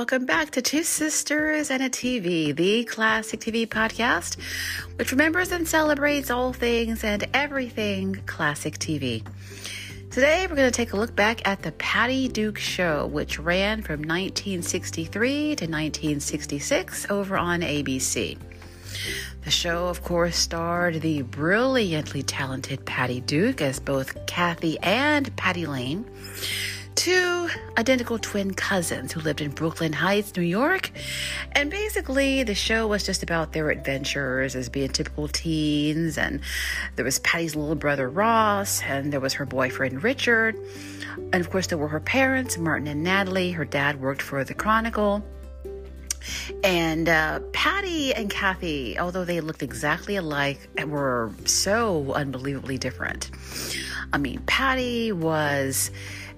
welcome back to Two Sisters and a TV, the classic TV podcast, which remembers and celebrates all things and everything classic TV. Today, we're going to take a look back at the Patty Duke Show, which ran from 1963 to 1966 over on ABC. The show, of course, starred the brilliantly talented Patty Duke as both Kathy and Patty Lane two identical twin cousins who lived in Brooklyn Heights, New York. And basically, the show was just about their adventures as being typical teens. And there was Patty's little brother Ross, and there was her boyfriend Richard. And of course, there were her parents, Martin and Natalie. Her dad worked for the Chronicle. And uh, Patty and Kathy, although they looked exactly alike, were so unbelievably different. I mean, Patty was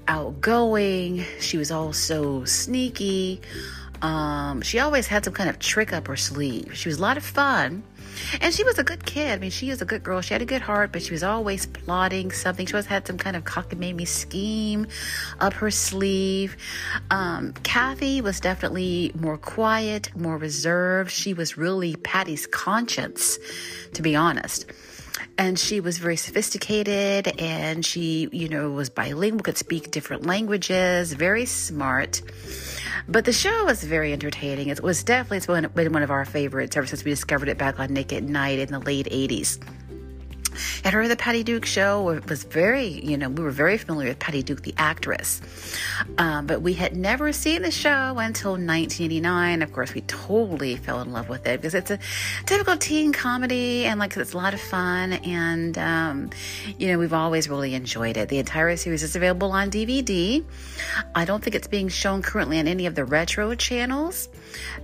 outgoing. She was also sneaky. Um, she always had some kind of trick up her sleeve. She was a lot of fun. And she was a good kid. I mean, she was a good girl. She had a good heart, but she was always plotting something. She always had some kind of cockamamie scheme up her sleeve. Um, Kathy was definitely more quiet, more reserved. She was really Patty's conscience, to be honest and she was very sophisticated and she, you know, was bilingual, could speak different languages, very smart. But the show was very entertaining. It was definitely it's been one of our favorites ever since we discovered it back on Nick at Night in the late 80s had heard the Patty Duke show. It was very, you know, we were very familiar with Patty Duke, the actress. Um, but we had never seen the show until 1989. Of course, we totally fell in love with it because it's a typical teen comedy and like it's a lot of fun. And, um, you know, we've always really enjoyed it. The entire series is available on DVD. I don't think it's being shown currently on any of the retro channels.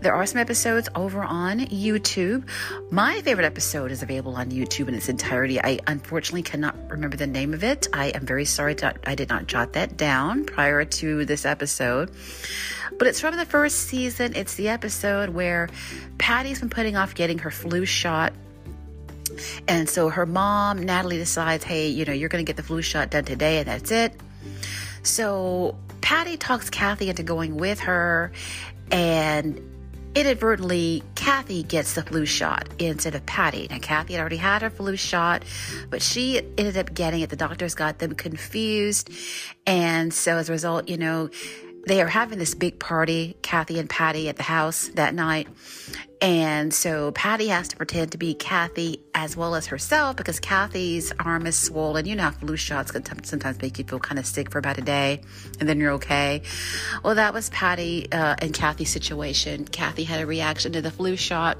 There are some episodes over on YouTube. My favorite episode is available on YouTube in its entirety. I unfortunately cannot remember the name of it. I am very sorry I did not jot that down prior to this episode. But it's from the first season. It's the episode where Patty's been putting off getting her flu shot and so her mom, Natalie, decides, hey, you know, you're going to get the flu shot done today, and that's it. So Patty talks Kathy into going with her, and inadvertently, Kathy gets the flu shot instead of Patty. Now, Kathy had already had her flu shot, but she ended up getting it. The doctors got them confused. And so as a result, you know, they are having this big party, Kathy and Patty at the house that night. And so Patty has to pretend to be Kathy as well as herself because Kathy's arm is swollen. You know flu shots can sometimes make you feel kind of sick for about a day and then you're okay. Well, that was Patty uh, and Kathy's situation. Kathy had a reaction to the flu shot.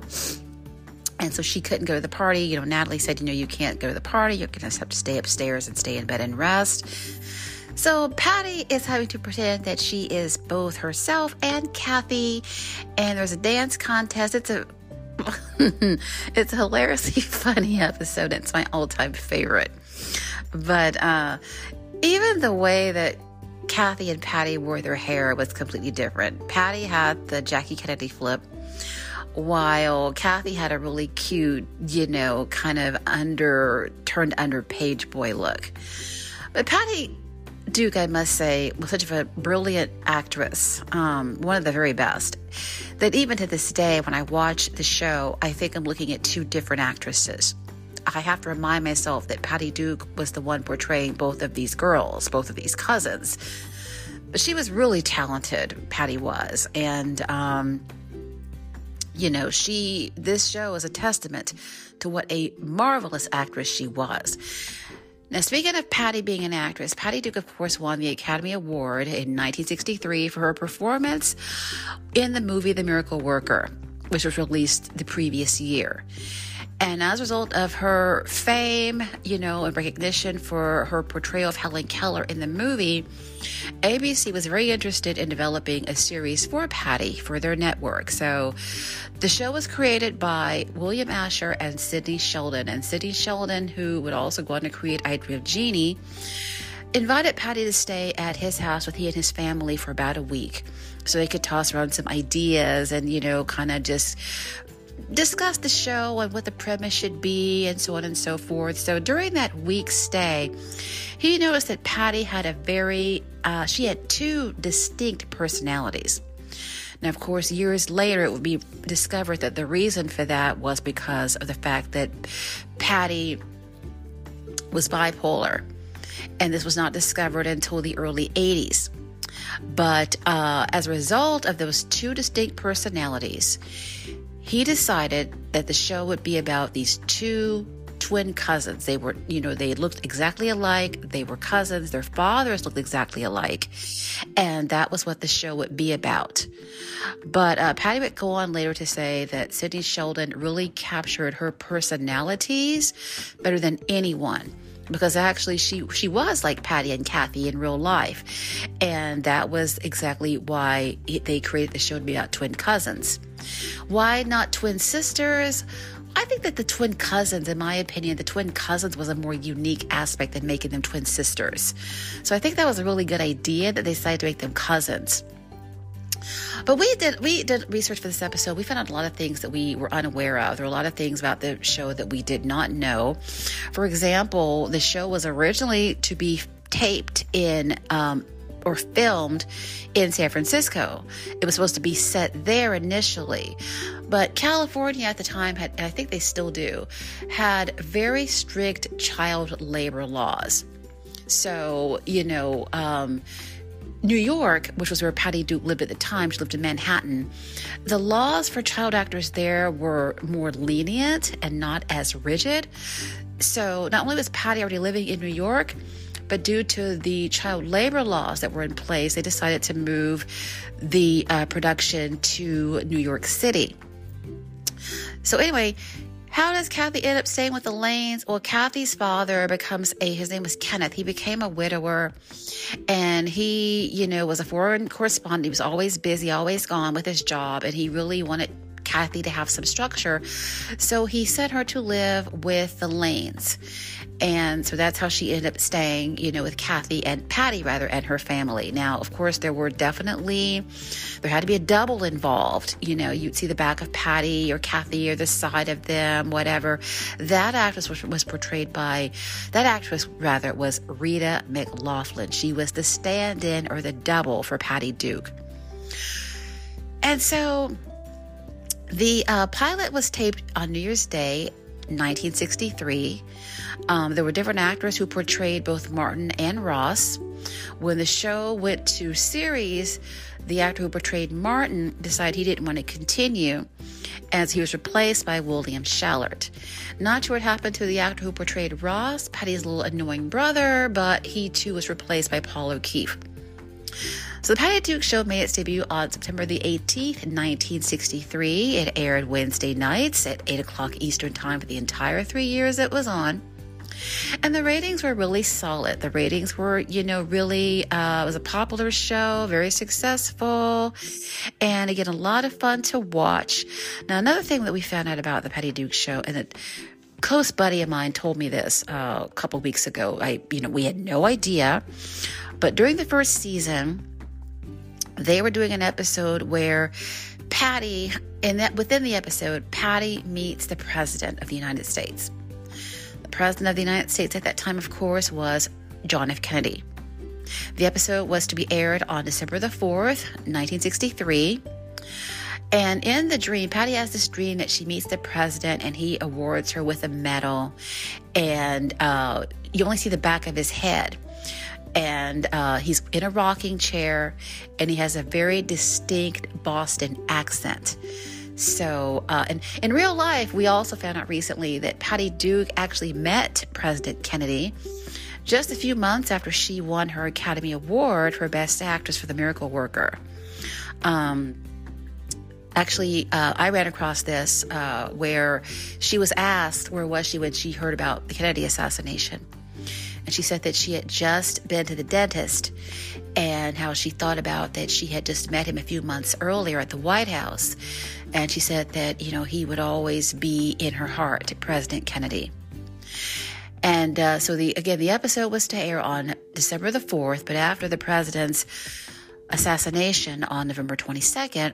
And so she couldn't go to the party. You know, Natalie said, you know, you can't go to the party. You're going to have to stay upstairs and stay in bed and rest. So Patty is having to pretend that she is both herself and Kathy, and there's a dance contest. It's a it's a hilariously funny episode. It's my all-time favorite. But uh, even the way that Kathy and Patty wore their hair was completely different. Patty had the Jackie Kennedy flip, while Kathy had a really cute, you know, kind of under turned under page boy look. But Patty Duke, I must say, was such a brilliant actress, um, one of the very best, that even to this day, when I watch the show, I think I'm looking at two different actresses. I have to remind myself that Patty Duke was the one portraying both of these girls, both of these cousins. But she was really talented, Patty was. And, um, you know, she, this show is a testament to what a marvelous actress she was. Now, speaking of Patty being an actress, Patty Duke, of course, won the Academy Award in 1963 for her performance in the movie The Miracle Worker, which was released the previous year. And as a result of her fame, you know, and recognition for her portrayal of Helen Keller in the movie, ABC was very interested in developing a series for Patty for their network. So the show was created by William Asher and Sidney Sheldon. And Sidney Sheldon, who would also go on to create I Dream of Jeannie, invited Patty to stay at his house with he and his family for about a week so they could toss around some ideas and, you know, kind of just discuss the show and what the premise should be and so on and so forth. So during that week's stay, he noticed that Patty had a very, uh, she had two distinct personalities. Now, of course, years later, it would be discovered that the reason for that was because of the fact that Patty was bipolar. And this was not discovered until the early 80s. But uh, as a result of those two distinct personalities, he decided that the show would be about these two twin cousins. They were, you know, they looked exactly alike. They were cousins. Their fathers looked exactly alike. And that was what the show would be about. But uh, Patty would go on later to say that Sidney Sheldon really captured her personalities better than anyone because actually she she was like Patty and Kathy in real life, and that was exactly why they created the show to be about twin cousins. Why not twin sisters? I think that the twin cousins, in my opinion, the twin cousins was a more unique aspect than making them twin sisters. So I think that was a really good idea that they decided to make them cousins. But we did we did research for this episode. We found out a lot of things that we were unaware of. There were a lot of things about the show that we did not know. For example, the show was originally to be taped in um, or filmed in San Francisco. It was supposed to be set there initially. But California at the time had, and I think they still do, had very strict child labor laws. So, you know, um, New York, which was where Patty Duke lived at the time, she lived in Manhattan, the laws for child actors there were more lenient and not as rigid. So not only was Patty already living in New York, but due to the child labor laws that were in place, they decided to move the uh, production to New York City. So, anyway, how does Kathy end up staying with the Lanes? Well, Kathy's father becomes a, his name was Kenneth. He became a widower and he, you know, was a foreign correspondent. He was always busy, always gone with his job, and he really wanted Kathy to have some structure. So he sent her to live with the Lanes. And so that's how she ended up staying, you know, with Kathy and Patty, rather, and her family. Now, of course, there were definitely, there had to be a double involved. You know, you'd see the back of Patty or Kathy or the side of them, whatever. That actress was, was portrayed by, that actress, rather, was Rita McLaughlin. She was the stand in or the double for Patty Duke. And so the uh, pilot was taped on New Year's Day 1963. Um, there were different actors who portrayed both Martin and Ross. When the show went to series, the actor who portrayed Martin decided he didn't want to continue as he was replaced by William Schallert. Not sure what happened to the actor who portrayed Ross, Patty's little annoying brother, but he too was replaced by Paul O'Keefe. So the Patty Duke Show made its debut on September the 18th, 1963. It aired Wednesday nights at 8 o'clock Eastern Time for the entire three years it was on. And the ratings were really solid. The ratings were, you know, really, uh, it was a popular show, very successful, and again, a lot of fun to watch. Now, another thing that we found out about the Patty Duke Show, and a close buddy of mine told me this uh, a couple weeks ago. I, you know, we had no idea, but during the first season, they were doing an episode where Patty, and that within the episode, Patty meets the president of the United States. The president of the United States at that time, of course, was John F. Kennedy. The episode was to be aired on December the 4th, 1963. And in the dream, Patty has this dream that she meets the president and he awards her with a medal. And uh, you only see the back of his head and uh, he's in a rocking chair and he has a very distinct Boston accent. So, uh, and in real life, we also found out recently that Patty Duke actually met President Kennedy just a few months after she won her Academy Award for Best Actress for The Miracle Worker. Um, actually, uh, I ran across this uh, where she was asked where was she when she heard about the Kennedy assassination and she said that she had just been to the dentist and how she thought about that she had just met him a few months earlier at the White House. And she said that, you know, he would always be in her heart, President Kennedy. And uh, so the again, the episode was to air on December the 4th, but after the president's assassination on November 22nd,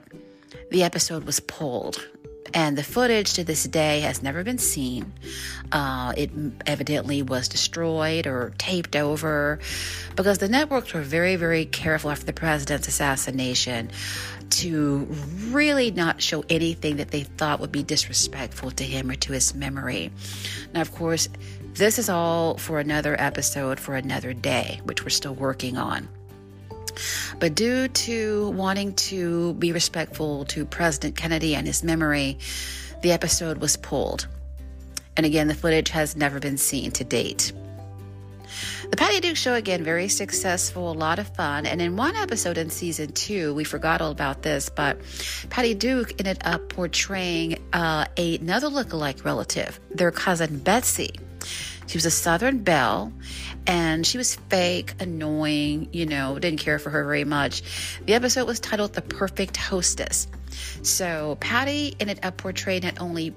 the episode was pulled And the footage to this day has never been seen. Uh, it evidently was destroyed or taped over because the networks were very, very careful after the president's assassination to really not show anything that they thought would be disrespectful to him or to his memory. Now, of course, this is all for another episode for another day, which we're still working on. But due to wanting to be respectful to President Kennedy and his memory, the episode was pulled. And again, the footage has never been seen to date. The Patty Duke Show, again, very successful, a lot of fun. And in one episode in season two, we forgot all about this, but Patty Duke ended up portraying uh, another lookalike relative, their cousin Betsy. She was a Southern belle and she was fake, annoying, you know, didn't care for her very much. The episode was titled The Perfect Hostess. So Patty ended up portraying not only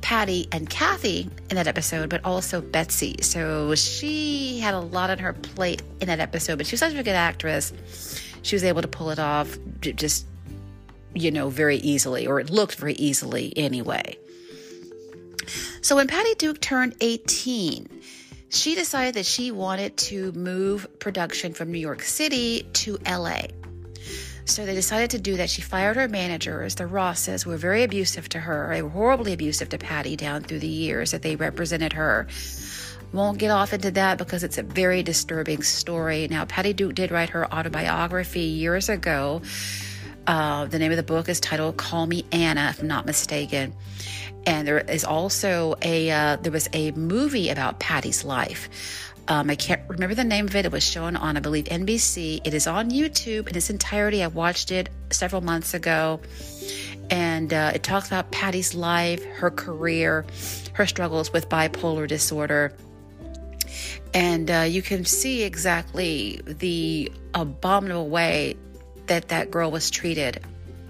Patty and Kathy in that episode, but also Betsy. So she had a lot on her plate in that episode, but she was such a good actress. She was able to pull it off just, you know, very easily, or it looked very easily anyway. So when Patty Duke turned 18, she decided that she wanted to move production from New York City to LA. So they decided to do that. She fired her managers, the Rosses, were very abusive to her. They were horribly abusive to Patty down through the years that they represented her. Won't get off into that because it's a very disturbing story. Now, Patty Duke did write her autobiography years ago. Uh, the name of the book is titled "Call Me Anna," if I'm not mistaken and there is also a uh, there was a movie about Patty's life. Um, I can't remember the name of it. It was shown on, I believe, NBC. It is on YouTube in its entirety. I watched it several months ago, and uh, it talks about Patty's life, her career, her struggles with bipolar disorder, and uh, you can see exactly the abominable way that that girl was treated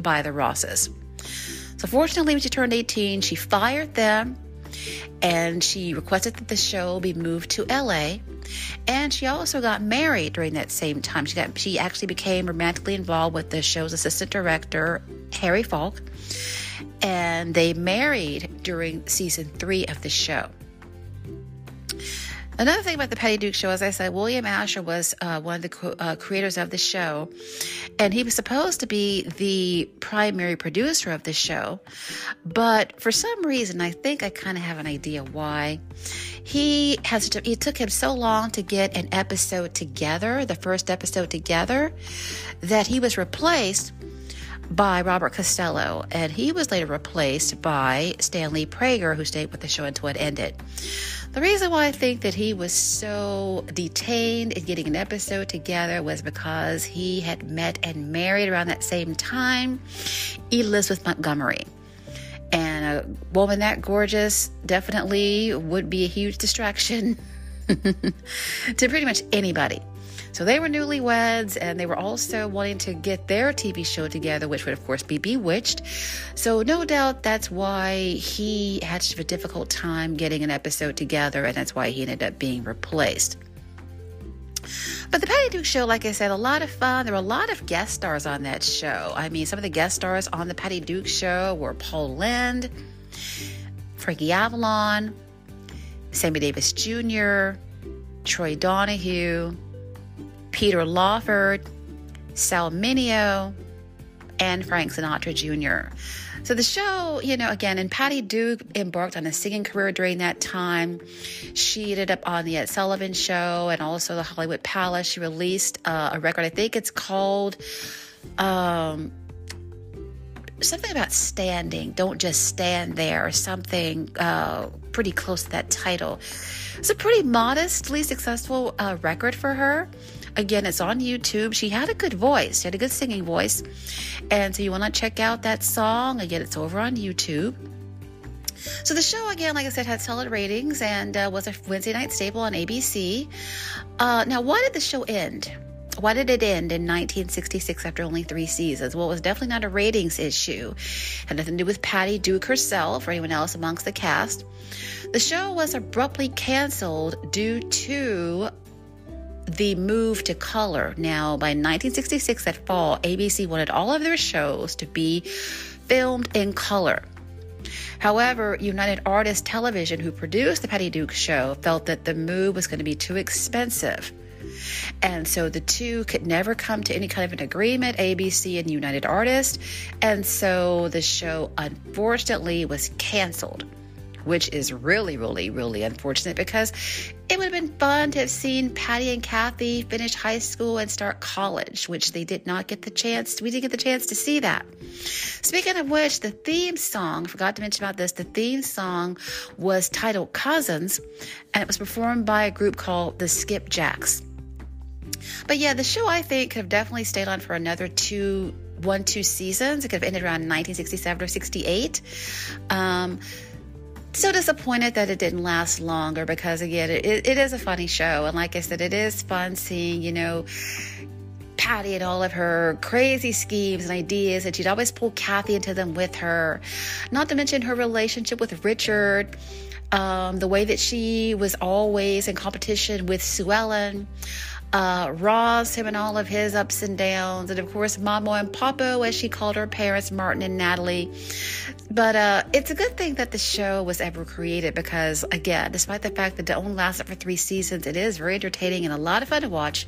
by the Rosses. So, fortunately, when she turned 18, she fired them and she requested that the show be moved to LA. And she also got married during that same time. She got she actually became romantically involved with the show's assistant director, Harry Falk. And they married during season three of the show. Another thing about the Patty Duke show, as I said, William Asher was uh, one of the co- uh, creators of the show, and he was supposed to be the primary producer of the show. But for some reason, I think I kind of have an idea why. He has to, it took him so long to get an episode together, the first episode together, that he was replaced by Robert Costello, and he was later replaced by Stanley Prager, who stayed with the show until it ended. The reason why I think that he was so detained in getting an episode together was because he had met and married around that same time Elizabeth Montgomery. And a woman that gorgeous definitely would be a huge distraction to pretty much anybody. So they were newlyweds and they were also wanting to get their TV show together, which would, of course, be Bewitched. So no doubt that's why he had such a difficult time getting an episode together, and that's why he ended up being replaced. But the Patty Duke show, like I said, a lot of fun. There were a lot of guest stars on that show. I mean, some of the guest stars on the Patty Duke show were Paul Lynde, Frankie Avalon, Sammy Davis Jr., Troy Donahue, Peter Lawford, Sal Mineo, and Frank Sinatra Jr. So the show, you know, again, and Patty Duke embarked on a singing career during that time. She ended up on the Ed Sullivan Show and also the Hollywood Palace. She released uh, a record. I think it's called um, something about standing. Don't just stand there. Or something uh, pretty close to that title. It's a pretty modestly successful uh, record for her. Again, it's on YouTube. She had a good voice, she had a good singing voice. And so you want to check out that song. Again, it's over on YouTube. So the show, again, like I said, had solid ratings and uh, was a Wednesday night staple on ABC. Uh, now, why did the show end? Why did it end in 1966 after only three seasons? Well, it was definitely not a ratings issue. It had nothing to do with Patty Duke herself or anyone else amongst the cast. The show was abruptly canceled due to the move to color. Now, by 1966, that fall, ABC wanted all of their shows to be filmed in color. However, United Artists Television, who produced the Patty Duke show, felt that the move was going to be too expensive. And so the two could never come to any kind of an agreement, ABC and United Artists. And so the show unfortunately was canceled which is really, really, really unfortunate because it would have been fun to have seen Patty and Kathy finish high school and start college, which they did not get the chance. We didn't get the chance to see that. Speaking of which, the theme song, I forgot to mention about this, the theme song was titled Cousins, and it was performed by a group called the Skipjacks. But yeah, the show I think could have definitely stayed on for another two, one, two seasons. It could have ended around 1967 or 68. Um, so disappointed that it didn't last longer because again it, it is a funny show. And like i said it is fun seeing you know patty and all of her crazy schemes and ideas and she'd always pull kathy into them with her. Not to mention her relationship with richard um, the way that she was always in competition with sue ellen uh, Ross, him and all of his ups and downs, and of course, Mamo and Papo, as she called her parents, Martin and Natalie. But uh, it's a good thing that the show was ever created because, again, despite the fact that it only lasted for three seasons, it is very entertaining and a lot of fun to watch.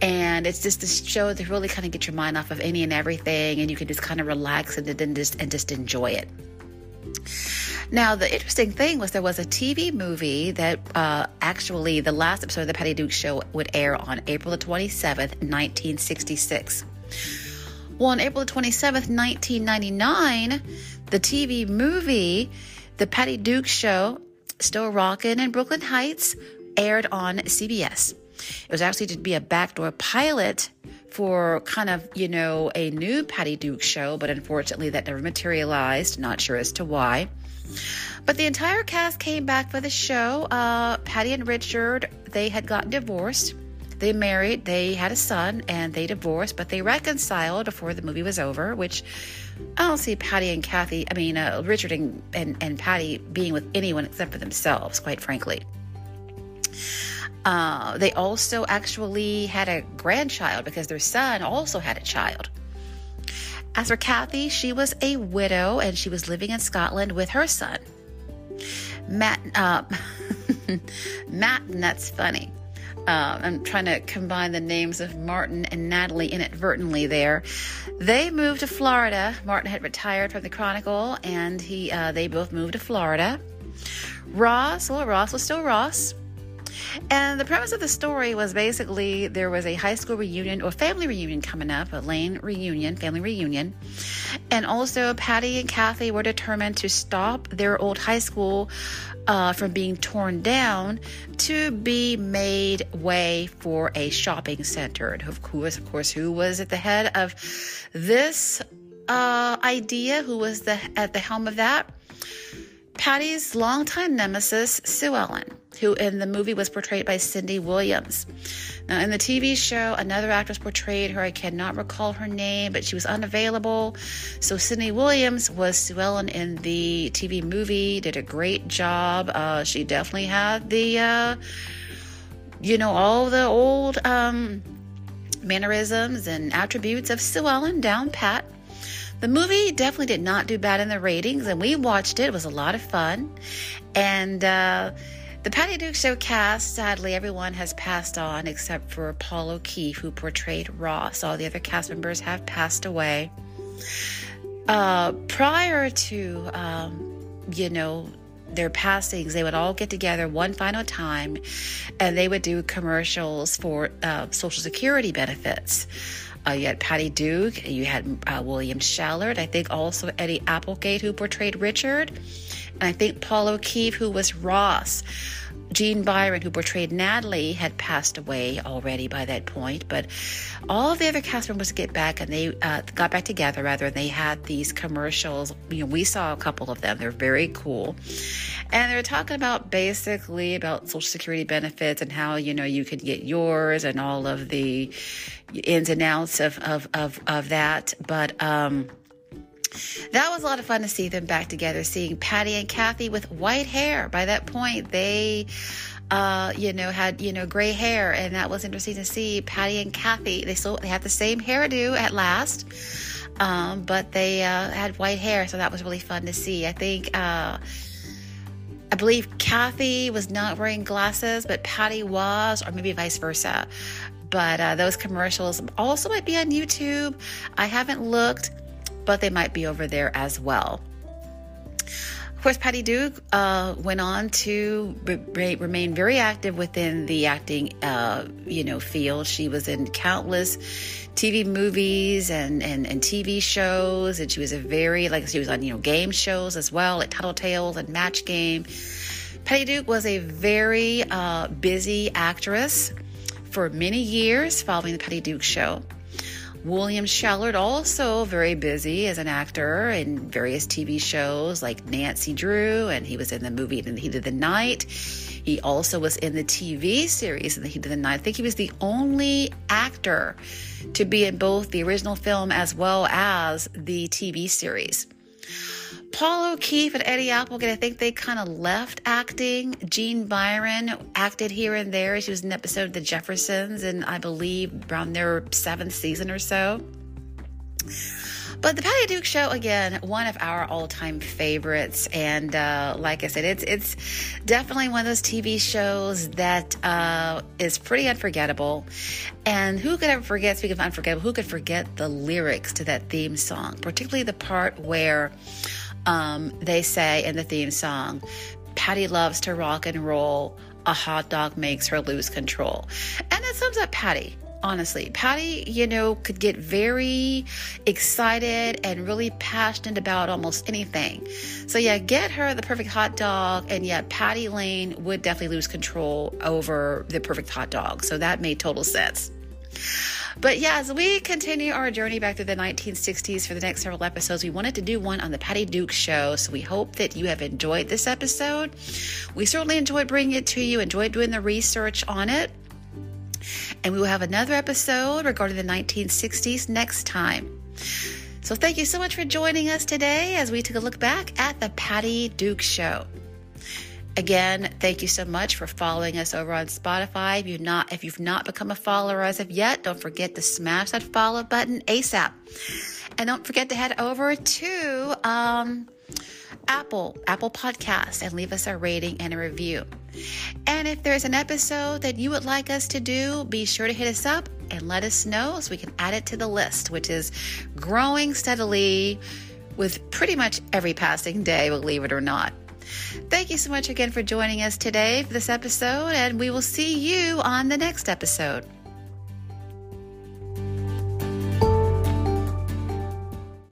And it's just a show to really kind of get your mind off of any and everything, and you can just kind of relax and, and just and just enjoy it. Now, the interesting thing was there was a TV movie that uh, actually the last episode of the Patty Duke Show would air on April the 27th, 1966. Well, on April the 27th, 1999, the TV movie, The Patty Duke Show, Still Rockin' in Brooklyn Heights, aired on CBS. It was actually to be a backdoor pilot for kind of, you know, a new Patty Duke show, but unfortunately that never materialized. Not sure as to why. But the entire cast came back for the show. Uh, Patty and Richard, they had gotten divorced. They married, they had a son, and they divorced, but they reconciled before the movie was over, which I don't see Patty and Kathy, I mean, uh, Richard and, and, and Patty being with anyone except for themselves, quite frankly. Uh, they also actually had a grandchild because their son also had a child. As for Kathy, she was a widow and she was living in Scotland with her son. Matt, uh, Matt, and that's funny. Uh, I'm trying to combine the names of Martin and Natalie inadvertently there. They moved to Florida. Martin had retired from the Chronicle, and he uh, they both moved to Florida. Ross, well, Ross was still Ross. And the premise of the story was basically there was a high school reunion or family reunion coming up, a Lane reunion, family reunion. And also, Patty and Kathy were determined to stop their old high school uh, from being torn down to be made way for a shopping center. And of course, of course, who was at the head of this uh, idea? Who was the at the helm of that? Patty's longtime nemesis, Sue Ellen, who in the movie was portrayed by Cindy Williams. Now, in the TV show, another actress portrayed her. I cannot recall her name, but she was unavailable. So, Cindy Williams was Sue Ellen in the TV movie, did a great job. Uh, she definitely had the, uh, you know, all the old um, mannerisms and attributes of Sue Ellen down pat. The movie definitely did not do bad in the ratings, and we watched it. It was a lot of fun. And uh, the Patty Duke Show cast, sadly, everyone has passed on except for Paul O'Keefe, who portrayed Ross. All the other cast members have passed away. Uh, prior to, um, you know, their passings, they would all get together one final time and they would do commercials for uh, Social Security benefits. Uh, you had Patty Duke, you had uh, William Schallert, I think also Eddie Applegate, who portrayed Richard, I think Paul O'Keefe, who was Ross. Jean Byron, who portrayed Natalie, had passed away already by that point, but all of the other cast members get back and they uh, got back together rather, and they had these commercials. You know, we saw a couple of them. They're very cool, and they're talking about basically about Social Security benefits and how you know you could get yours and all of the ins and outs of of of, of that, but. um that was a lot of fun to see them back together, seeing Patty and Kathy with white hair. By that point, they, uh, you know, had you know gray hair, and that was interesting to see. Patty and Kathy, they still they had the same hairdo at last. Um, but they uh, had white hair, so that was really fun to see. I think, uh, I believe Kathy was not wearing glasses, but Patty was, or maybe vice versa. But uh, those commercials also might be on YouTube. I haven't looked, but they might be over there as well. Of course, Patty Duke uh, went on to re- remain very active within the acting, uh, you know, field. She was in countless TV movies and, and, and TV shows, and she was a very like she was on you know game shows as well, like Tattletales and Match Game. Patty Duke was a very uh, busy actress for many years following the Patty Duke Show. William Schallert, also very busy as an actor in various TV shows like Nancy Drew, and he was in the movie In the Heat of the Night. He also was in the TV series In the Heat of the Night. I think he was the only actor to be in both the original film as well as the TV series. Paul O'Keefe and Eddie Applegate, I think they kind of left acting. Jean Byron acted here and there. She was in an episode of The Jeffersons, and I believe around their seventh season or so. But the Patty Duke Show, again, one of our all-time favorites, and uh, like I said, it's it's definitely one of those TV shows that uh, is pretty unforgettable. And who could ever forget? Speaking of unforgettable, who could forget the lyrics to that theme song, particularly the part where um, they say in the theme song, Patty loves to rock and roll. A hot dog makes her lose control. And that sums up Patty honestly. Patty, you know, could get very excited and really passionate about almost anything. So, yeah, get her the perfect hot dog, and yeah, Patty Lane would definitely lose control over the perfect hot dog. So, that made total sense. But yeah, as we continue our journey back through the 1960s for the next several episodes, we wanted to do one on the Patty Duke show. So we hope that you have enjoyed this episode. We certainly enjoyed bringing it to you, enjoyed doing the research on it. And we will have another episode regarding the 1960s next time. So thank you so much for joining us today as we took a look back at the Patty Duke show. Again, thank you so much for following us over on Spotify. If you've not, if you've not become a follower as of yet, don't forget to smash that follow button ASAP. And don't forget to head over to um, Apple, Apple Podcast, and leave us a rating and a review. And if there's an episode that you would like us to do, be sure to hit us up and let us know so we can add it to the list, which is growing steadily with pretty much every passing day, believe it or not. Thank you so much again for joining us today for this episode, and we will see you on the next episode.